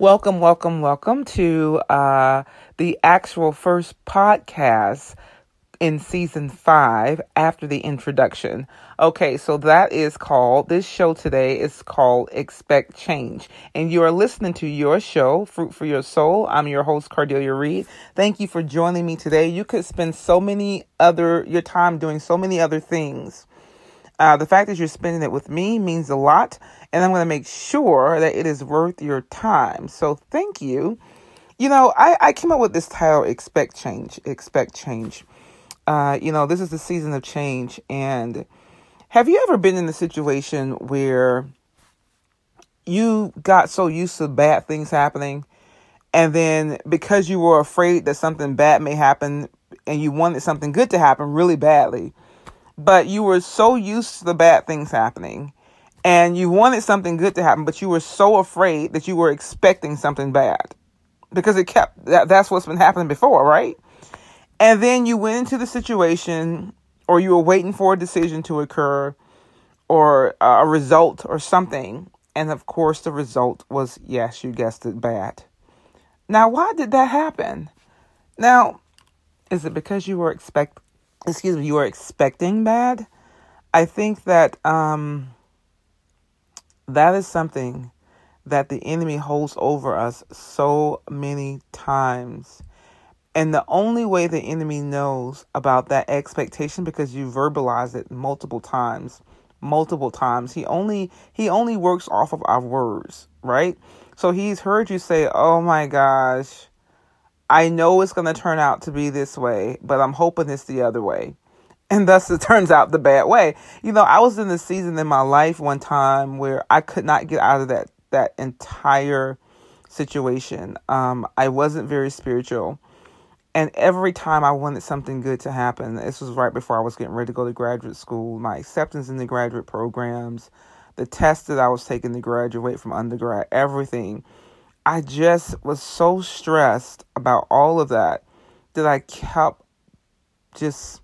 Welcome, welcome, welcome to uh, the actual first podcast in season five after the introduction. Okay, so that is called, this show today is called Expect Change. And you are listening to your show, Fruit for Your Soul. I'm your host, Cardelia Reid. Thank you for joining me today. You could spend so many other, your time doing so many other things. Uh, the fact that you're spending it with me means a lot, and I'm going to make sure that it is worth your time. So, thank you. You know, I, I came up with this title, Expect Change. Expect Change. Uh, you know, this is the season of change. And have you ever been in a situation where you got so used to bad things happening, and then because you were afraid that something bad may happen and you wanted something good to happen really badly, but you were so used to the bad things happening and you wanted something good to happen, but you were so afraid that you were expecting something bad because it kept that, that's what's been happening before, right? And then you went into the situation or you were waiting for a decision to occur or a result or something. And of course, the result was yes, you guessed it, bad. Now, why did that happen? Now, is it because you were expect excuse me, you are expecting bad, I think that um, that is something that the enemy holds over us so many times. And the only way the enemy knows about that expectation because you verbalize it multiple times, multiple times. He only he only works off of our words, right? So he's heard you say, "Oh my gosh, I know it's going to turn out to be this way, but I'm hoping it's the other way. And thus it turns out the bad way. You know, I was in a season in my life one time where I could not get out of that that entire situation. Um, I wasn't very spiritual. And every time I wanted something good to happen, this was right before I was getting ready to go to graduate school, my acceptance in the graduate programs, the test that I was taking to graduate from undergrad, everything I just was so stressed about all of that that I kept just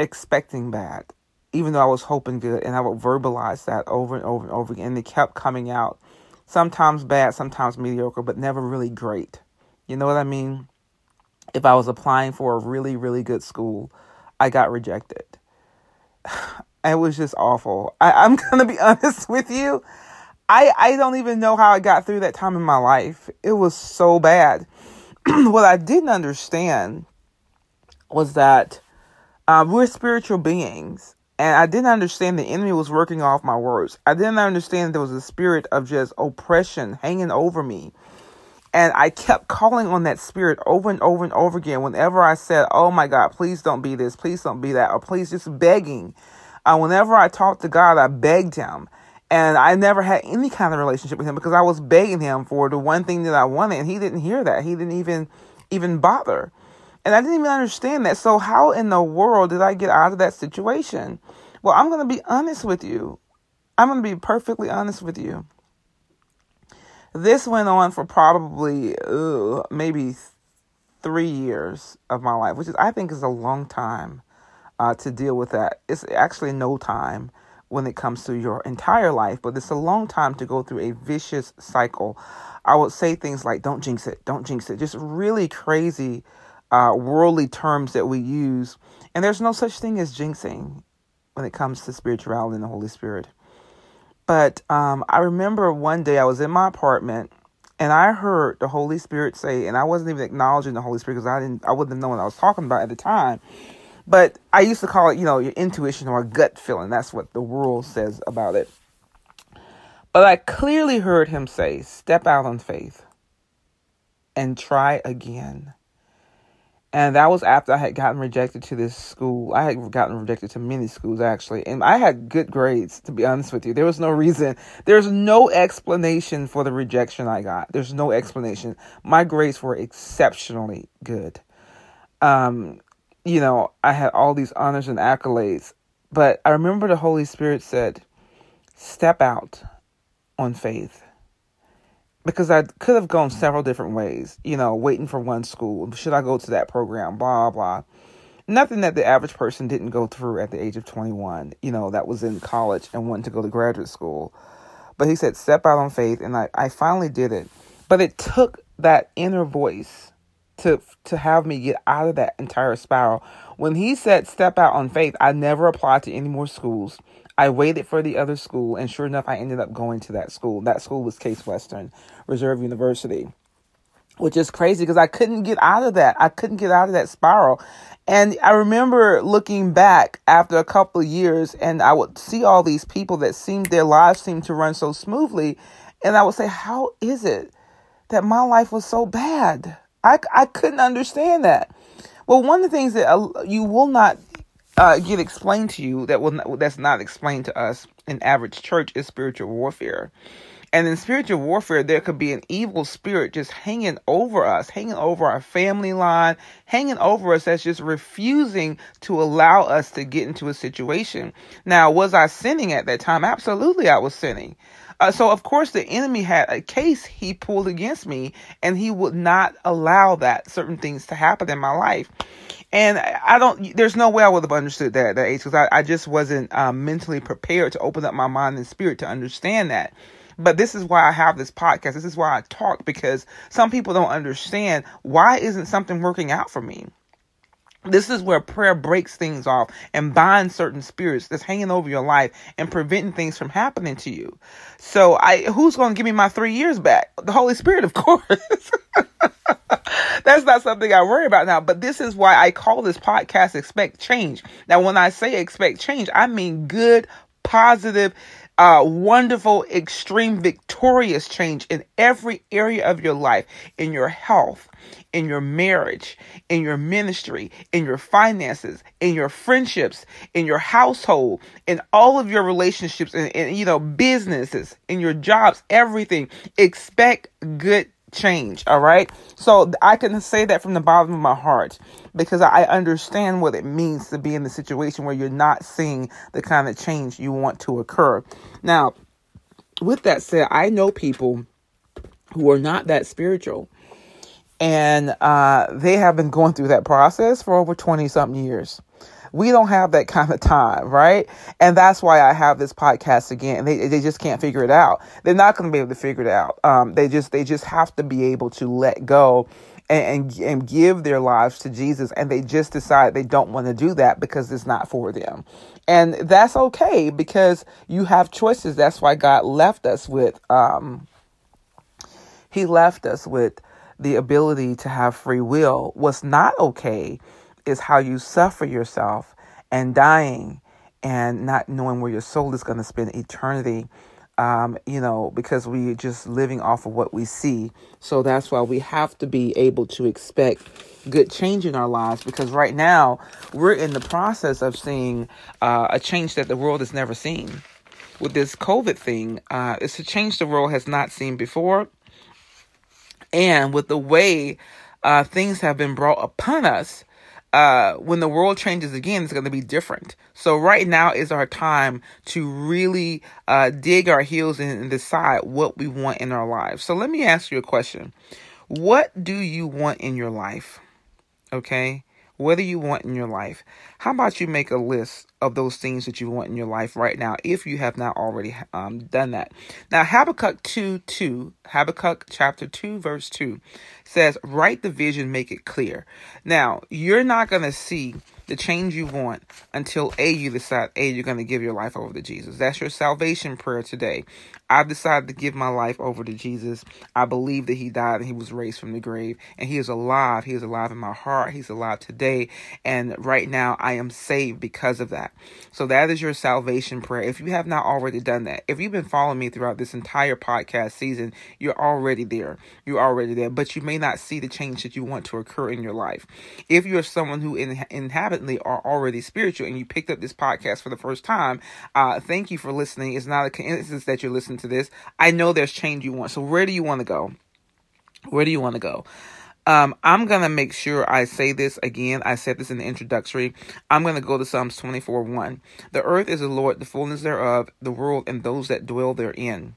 expecting bad, even though I was hoping good. And I would verbalize that over and over and over again. And it kept coming out. Sometimes bad, sometimes mediocre, but never really great. You know what I mean? If I was applying for a really, really good school, I got rejected. It was just awful. I, I'm going to be honest with you. I, I don't even know how I got through that time in my life. It was so bad. what I didn't understand was that uh, we're spiritual beings. And I didn't understand the enemy was working off my words. I didn't understand there was a spirit of just oppression hanging over me. And I kept calling on that spirit over and over and over again whenever I said, Oh my God, please don't be this, please don't be that, or please just begging. Uh, whenever I talked to God, I begged Him. And I never had any kind of relationship with him because I was begging him for the one thing that I wanted, and he didn't hear that. He didn't even even bother. And I didn't even understand that. So how in the world did I get out of that situation? Well, I'm going to be honest with you. I'm going to be perfectly honest with you. This went on for probably maybe three years of my life, which is I think is a long time uh, to deal with that. It's actually no time when it comes to your entire life, but it's a long time to go through a vicious cycle. I would say things like, don't jinx it, don't jinx it, just really crazy uh, worldly terms that we use. And there's no such thing as jinxing when it comes to spirituality and the Holy Spirit. But um, I remember one day I was in my apartment and I heard the Holy Spirit say, and I wasn't even acknowledging the Holy Spirit because I didn't, I wouldn't have known what I was talking about at the time. But I used to call it, you know, your intuition or gut feeling. That's what the world says about it. But I clearly heard him say, step out on faith and try again. And that was after I had gotten rejected to this school. I had gotten rejected to many schools actually. And I had good grades, to be honest with you. There was no reason, there's no explanation for the rejection I got. There's no explanation. My grades were exceptionally good. Um, you know, I had all these honors and accolades. But I remember the Holy Spirit said, step out on faith. Because I could have gone several different ways, you know, waiting for one school. Should I go to that program? Blah, blah. Nothing that the average person didn't go through at the age of 21, you know, that was in college and wanted to go to graduate school. But he said, step out on faith. And I, I finally did it. But it took that inner voice to to have me get out of that entire spiral. When he said step out on faith, I never applied to any more schools. I waited for the other school, and sure enough, I ended up going to that school. That school was Case Western Reserve University, which is crazy because I couldn't get out of that. I couldn't get out of that spiral. And I remember looking back after a couple of years, and I would see all these people that seemed their lives seemed to run so smoothly, and I would say, "How is it that my life was so bad?" I, I couldn't understand that. Well, one of the things that uh, you will not uh, get explained to you that will not, that's not explained to us in average church is spiritual warfare. And in spiritual warfare, there could be an evil spirit just hanging over us, hanging over our family line, hanging over us that's just refusing to allow us to get into a situation. Now, was I sinning at that time? Absolutely, I was sinning. Uh, so of course the enemy had a case he pulled against me and he would not allow that certain things to happen in my life. And I don't, there's no way I would have understood that at that age because I, I just wasn't um, mentally prepared to open up my mind and spirit to understand that. But this is why I have this podcast. This is why I talk because some people don't understand why isn't something working out for me? This is where prayer breaks things off and binds certain spirits that's hanging over your life and preventing things from happening to you. So I who's going to give me my 3 years back? The Holy Spirit, of course. that's not something I worry about now, but this is why I call this podcast expect change. Now when I say expect change, I mean good positive uh, wonderful, extreme, victorious change in every area of your life, in your health, in your marriage, in your ministry, in your finances, in your friendships, in your household, in all of your relationships, and, and you know, businesses, in your jobs, everything. Expect good change. All right. So I can say that from the bottom of my heart because I understand what it means to be in the situation where you're not seeing the kind of change you want to occur. Now, with that said, I know people who are not that spiritual and uh, they have been going through that process for over 20 something years. We don't have that kind of time, right? And that's why I have this podcast again. They they just can't figure it out. They're not going to be able to figure it out. Um, they just they just have to be able to let go and, and, and give their lives to Jesus, and they just decide they don't want to do that because it's not for them, and that's okay because you have choices. That's why God left us with um, He left us with the ability to have free will. What's not okay is how you suffer yourself and dying and not knowing where your soul is going to spend eternity. Um, you know, because we're just living off of what we see. So that's why we have to be able to expect good change in our lives because right now we're in the process of seeing uh, a change that the world has never seen. With this COVID thing, uh, it's a change the world has not seen before. And with the way uh, things have been brought upon us, uh, when the world changes again, it's going to be different. So right now is our time to really uh, dig our heels in and decide what we want in our lives. So let me ask you a question. What do you want in your life? Okay. What do you want in your life? How about you make a list of those things that you want in your life right now if you have not already um, done that? Now, Habakkuk 2 2, Habakkuk chapter 2, verse 2 says, Write the vision, make it clear. Now, you're not going to see the change you want until A, you decide, A, you're going to give your life over to Jesus. That's your salvation prayer today. I've decided to give my life over to Jesus. I believe that He died and He was raised from the grave, and He is alive. He is alive in my heart. He's alive today. And right now, I am saved because of that. So that is your salvation prayer. If you have not already done that, if you've been following me throughout this entire podcast season, you're already there. You're already there, but you may not see the change that you want to occur in your life. If you're someone who in, are already spiritual and you picked up this podcast for the first time, uh, thank you for listening. It's not a coincidence that you're listening to this. I know there's change you want. So where do you want to go? Where do you want to go? Um, I'm going to make sure I say this again. I said this in the introductory. I'm going to go to Psalms 24 1. The earth is the Lord, the fullness thereof, the world, and those that dwell therein.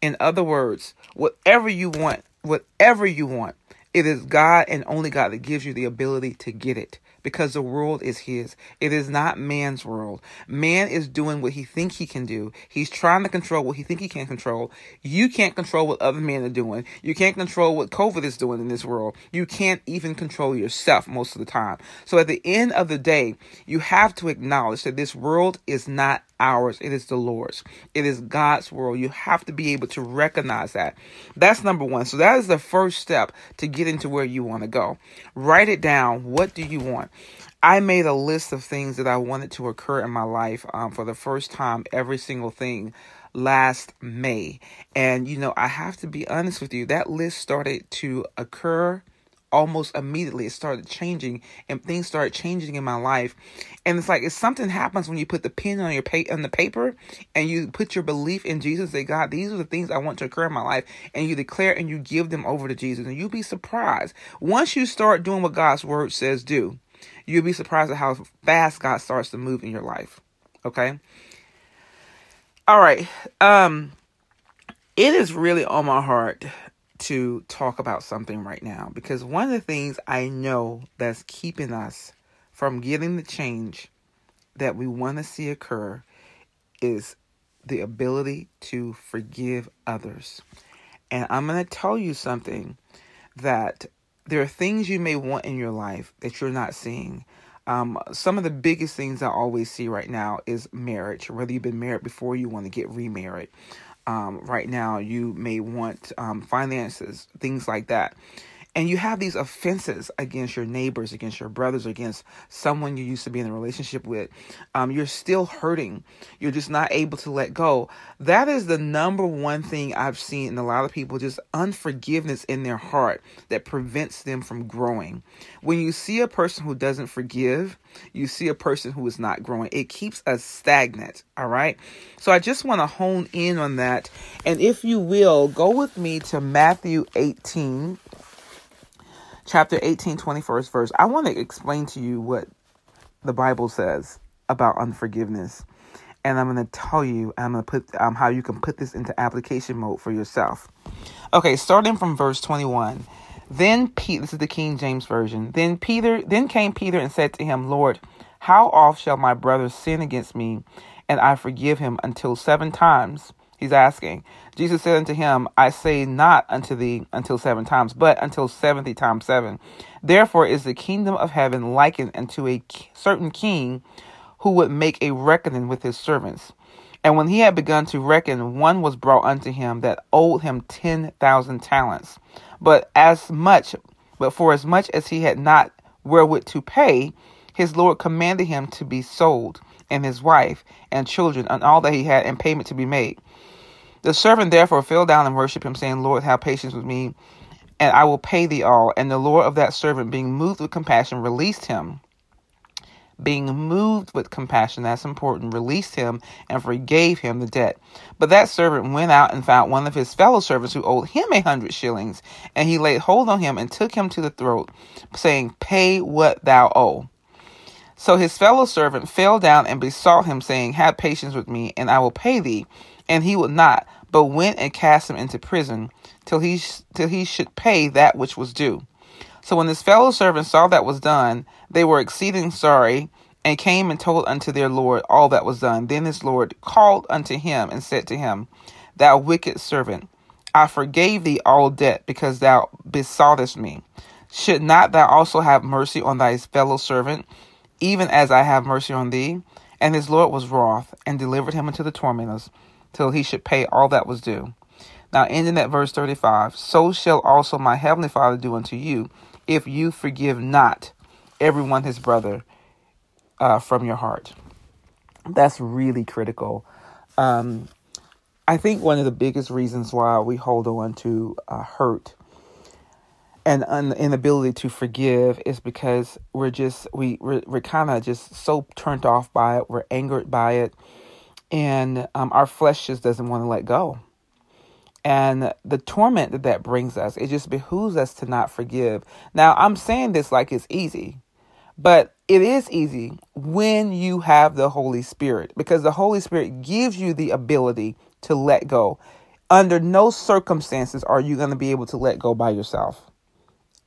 In other words, whatever you want, whatever you want, it is God and only God that gives you the ability to get it because the world is his. It is not man's world. Man is doing what he thinks he can do. He's trying to control what he thinks he can control. You can't control what other men are doing. You can't control what COVID is doing in this world. You can't even control yourself most of the time. So at the end of the day, you have to acknowledge that this world is not ours. It is the Lord's. It is God's world. You have to be able to recognize that. That's number one. So that is the first step to get into where you want to go. Write it down. What do you want? I made a list of things that I wanted to occur in my life um, for the first time, every single thing last May. And, you know, I have to be honest with you, that list started to occur almost immediately. It started changing and things started changing in my life. And it's like, if something happens when you put the pen on your pa- on the paper and you put your belief in Jesus, say, God, these are the things I want to occur in my life. And you declare and you give them over to Jesus. And you'll be surprised. Once you start doing what God's word says do, you'll be surprised at how fast God starts to move in your life. Okay. All right. Um, it is really on my heart to talk about something right now because one of the things I know that's keeping us from getting the change that we want to see occur is the ability to forgive others. And I'm going to tell you something that there are things you may want in your life that you're not seeing. Um, some of the biggest things I always see right now is marriage. Whether you've been married before, you want to get remarried. Um, right now, you may want um, finances, things like that and you have these offenses against your neighbors, against your brothers, against someone you used to be in a relationship with, um, you're still hurting. You're just not able to let go. That is the number one thing I've seen in a lot of people just unforgiveness in their heart that prevents them from growing. When you see a person who doesn't forgive, you see a person who is not growing. It keeps us stagnant. All right. So I just want to hone in on that. And if you will, go with me to Matthew 18 chapter 18, 21st verse, I want to explain to you what the Bible says about unforgiveness. And I'm going to tell you, I'm going to put um, how you can put this into application mode for yourself. Okay, starting from verse 21. Then Pete, this is the King James version. Then Peter, then came Peter and said to him, Lord, how oft shall my brother sin against me, and I forgive him until seven times? He's asking. Jesus said unto him, I say not unto thee until seven times, but until seventy times seven. Therefore is the kingdom of heaven likened unto a certain king who would make a reckoning with his servants. And when he had begun to reckon, one was brought unto him that owed him ten thousand talents. But as much, but for as much as he had not wherewith to pay, his Lord commanded him to be sold, and his wife and children, and all that he had, and payment to be made. The servant therefore fell down and worshipped him, saying, Lord, have patience with me, and I will pay thee all. And the Lord of that servant, being moved with compassion, released him. Being moved with compassion, that's important, released him and forgave him the debt. But that servant went out and found one of his fellow servants who owed him a hundred shillings, and he laid hold on him and took him to the throat, saying, Pay what thou owe. So his fellow servant fell down and besought him, saying, Have patience with me, and I will pay thee. And he would not, but went and cast him into prison till he till he should pay that which was due. So when his fellow servants saw that was done, they were exceeding sorry, and came and told unto their lord all that was done. Then his lord called unto him and said to him, Thou wicked servant, I forgave thee all debt because thou besoughtest me. Should not thou also have mercy on thy fellow servant, even as I have mercy on thee? And his lord was wroth, and delivered him unto the tormentors till he should pay all that was due. Now, ending at verse 35, so shall also my heavenly Father do unto you, if you forgive not everyone his brother uh, from your heart. That's really critical. Um, I think one of the biggest reasons why we hold on to uh, hurt and an inability to forgive is because we're just we we're, we're kind of just so turned off by it. We're angered by it and um, our flesh just doesn't want to let go. And the torment that that brings us, it just behooves us to not forgive. Now, I'm saying this like it's easy, but it is easy when you have the Holy Spirit because the Holy Spirit gives you the ability to let go. Under no circumstances are you going to be able to let go by yourself.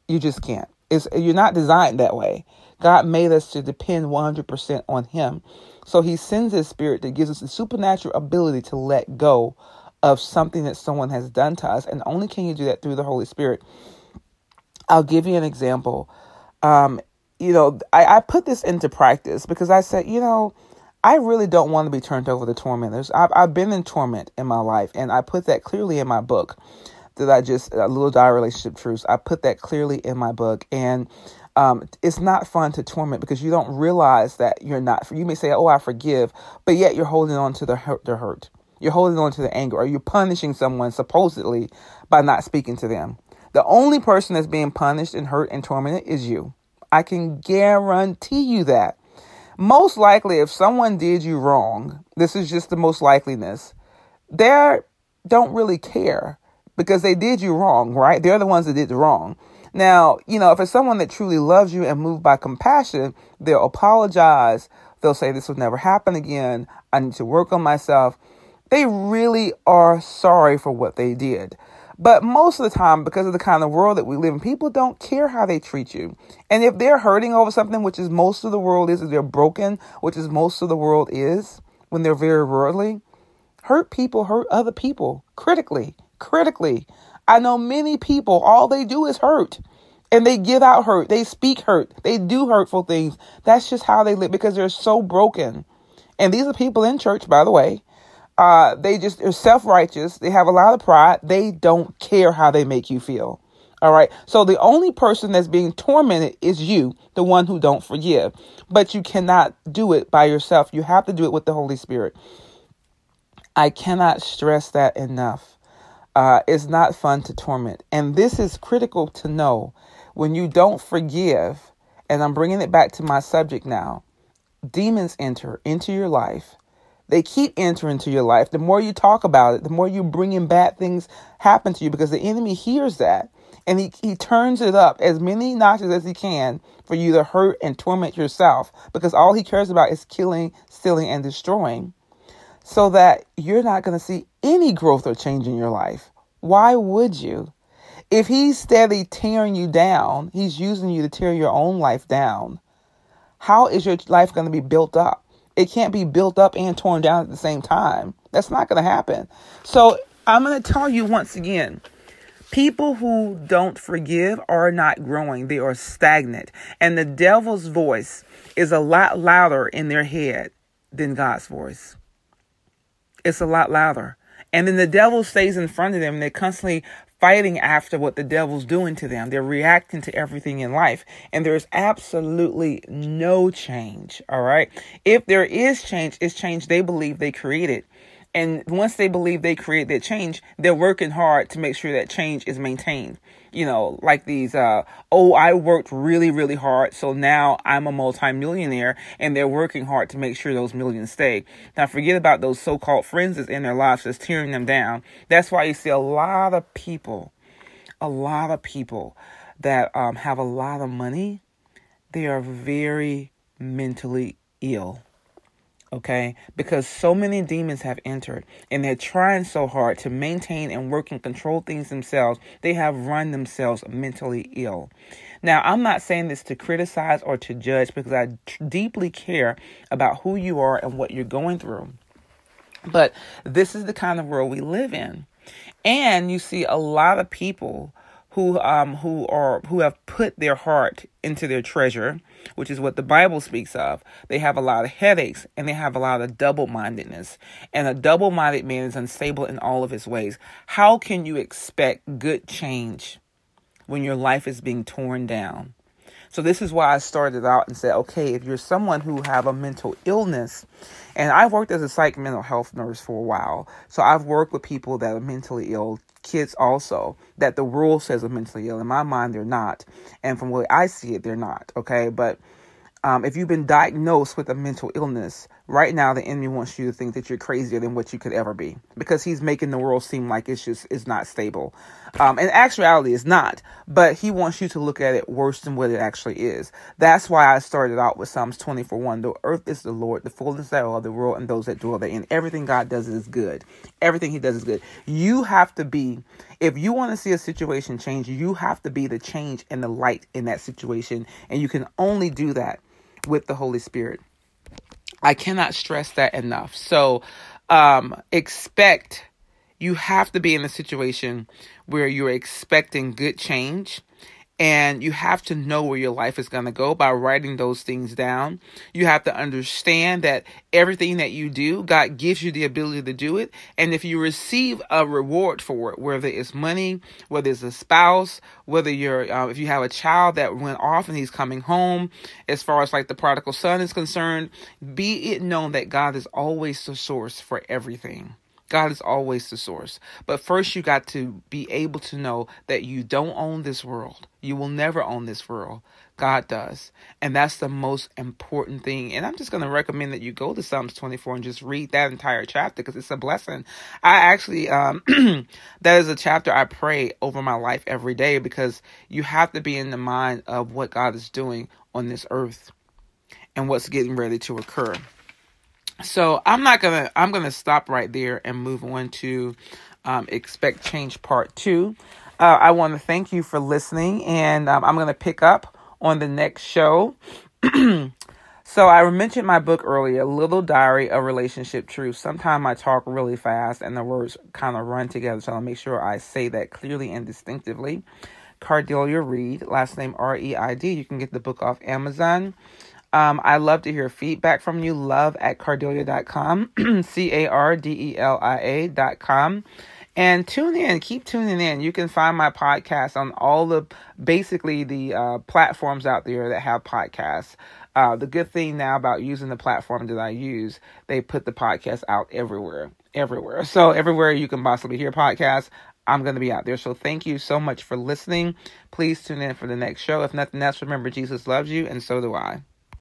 You just can't. It's, you're not designed that way. God made us to depend 100% on Him. So He sends His Spirit that gives us the supernatural ability to let go of something that someone has done to us. And only can you do that through the Holy Spirit. I'll give you an example. Um, you know, I, I put this into practice because I said, you know, I really don't want to be turned over to tormentors. I've, I've been in torment in my life, and I put that clearly in my book that I just, a little Diary relationship truths. I put that clearly in my book. And um, it's not fun to torment because you don't realize that you're not. You may say, "Oh, I forgive," but yet you're holding on to the hurt. The hurt. You're holding on to the anger, or you're punishing someone supposedly by not speaking to them. The only person that's being punished and hurt and tormented is you. I can guarantee you that. Most likely, if someone did you wrong, this is just the most likeliness. They don't really care because they did you wrong, right? They're the ones that did the wrong. Now, you know, if it's someone that truly loves you and moved by compassion, they'll apologize. They'll say, This will never happen again. I need to work on myself. They really are sorry for what they did. But most of the time, because of the kind of world that we live in, people don't care how they treat you. And if they're hurting over something, which is most of the world is, if they're broken, which is most of the world is, when they're very worldly, hurt people hurt other people critically, critically. I know many people, all they do is hurt. And they give out hurt. They speak hurt. They do hurtful things. That's just how they live because they're so broken. And these are people in church, by the way. Uh, they just are self righteous. They have a lot of pride. They don't care how they make you feel. All right. So the only person that's being tormented is you, the one who don't forgive. But you cannot do it by yourself. You have to do it with the Holy Spirit. I cannot stress that enough uh, is not fun to torment. And this is critical to know when you don't forgive, and I'm bringing it back to my subject now demons enter into your life. They keep entering into your life. The more you talk about it, the more you bring in bad things happen to you because the enemy hears that and he, he turns it up as many notches as he can for you to hurt and torment yourself because all he cares about is killing, stealing, and destroying so that you're not going to see any growth or change in your life. Why would you? If he's steadily tearing you down, he's using you to tear your own life down. How is your life going to be built up? It can't be built up and torn down at the same time. That's not going to happen. So I'm going to tell you once again people who don't forgive are not growing, they are stagnant. And the devil's voice is a lot louder in their head than God's voice it's a lot louder. And then the devil stays in front of them and they're constantly fighting after what the devil's doing to them. They're reacting to everything in life. And there's absolutely no change. All right. If there is change, it's change they believe they created. And once they believe they create that change, they're working hard to make sure that change is maintained you know, like these, uh, oh, I worked really, really hard, so now I'm a multimillionaire, and they're working hard to make sure those millions stay. Now, forget about those so called friends that's in their lives that's tearing them down. That's why you see a lot of people, a lot of people that um, have a lot of money, they are very mentally ill okay? Because so many demons have entered and they're trying so hard to maintain and work and control things themselves, they have run themselves mentally ill. Now, I'm not saying this to criticize or to judge because I t- deeply care about who you are and what you're going through. But this is the kind of world we live in. And you see a lot of people who um who are who have put their heart into their treasure, which is what the Bible speaks of. They have a lot of headaches and they have a lot of double-mindedness. And a double-minded man is unstable in all of his ways. How can you expect good change when your life is being torn down? So this is why I started out and said, okay, if you're someone who have a mental illness, and I've worked as a psych mental health nurse for a while, so I've worked with people that are mentally ill, kids also, that the world says are mentally ill. In my mind, they're not, and from way I see it, they're not. Okay, but um, if you've been diagnosed with a mental illness, right now the enemy wants you to think that you're crazier than what you could ever be because he's making the world seem like it's just is not stable. Um, in actuality it's not but he wants you to look at it worse than what it actually is. That's why i started out with psalms 24 1 the earth is the lord the fullness thereof the world and those that dwell therein. Everything god does is good. Everything he does is good. You have to be if you want to see a situation change you have to be the change and the light in that situation. And you can only do that with the holy spirit I cannot stress that enough. So, um, expect you have to be in a situation where you're expecting good change and you have to know where your life is going to go by writing those things down. You have to understand that everything that you do, God gives you the ability to do it. And if you receive a reward for it, whether it's money, whether it's a spouse, whether you're, uh, if you have a child that went off and he's coming home, as far as like the prodigal son is concerned, be it known that God is always the source for everything. God is always the source. But first, you got to be able to know that you don't own this world. You will never own this world. God does. And that's the most important thing. And I'm just going to recommend that you go to Psalms 24 and just read that entire chapter because it's a blessing. I actually, um, that is a chapter I pray over my life every day because you have to be in the mind of what God is doing on this earth and what's getting ready to occur. So I'm not gonna I'm gonna stop right there and move on to um, expect change part two. Uh, I want to thank you for listening, and um, I'm gonna pick up on the next show. so I mentioned my book earlier, Little Diary of Relationship Truth. Sometimes I talk really fast and the words kind of run together, so I'll make sure I say that clearly and distinctively. Cardelia Reid last name R E I D. You can get the book off Amazon. Um, I love to hear feedback from you. Love at cardelia.com, C A R D E L I A.com. And tune in, keep tuning in. You can find my podcast on all the basically the uh, platforms out there that have podcasts. Uh, the good thing now about using the platform that I use, they put the podcast out everywhere, everywhere. So everywhere you can possibly hear podcasts, I'm going to be out there. So thank you so much for listening. Please tune in for the next show. If nothing else, remember Jesus loves you, and so do I.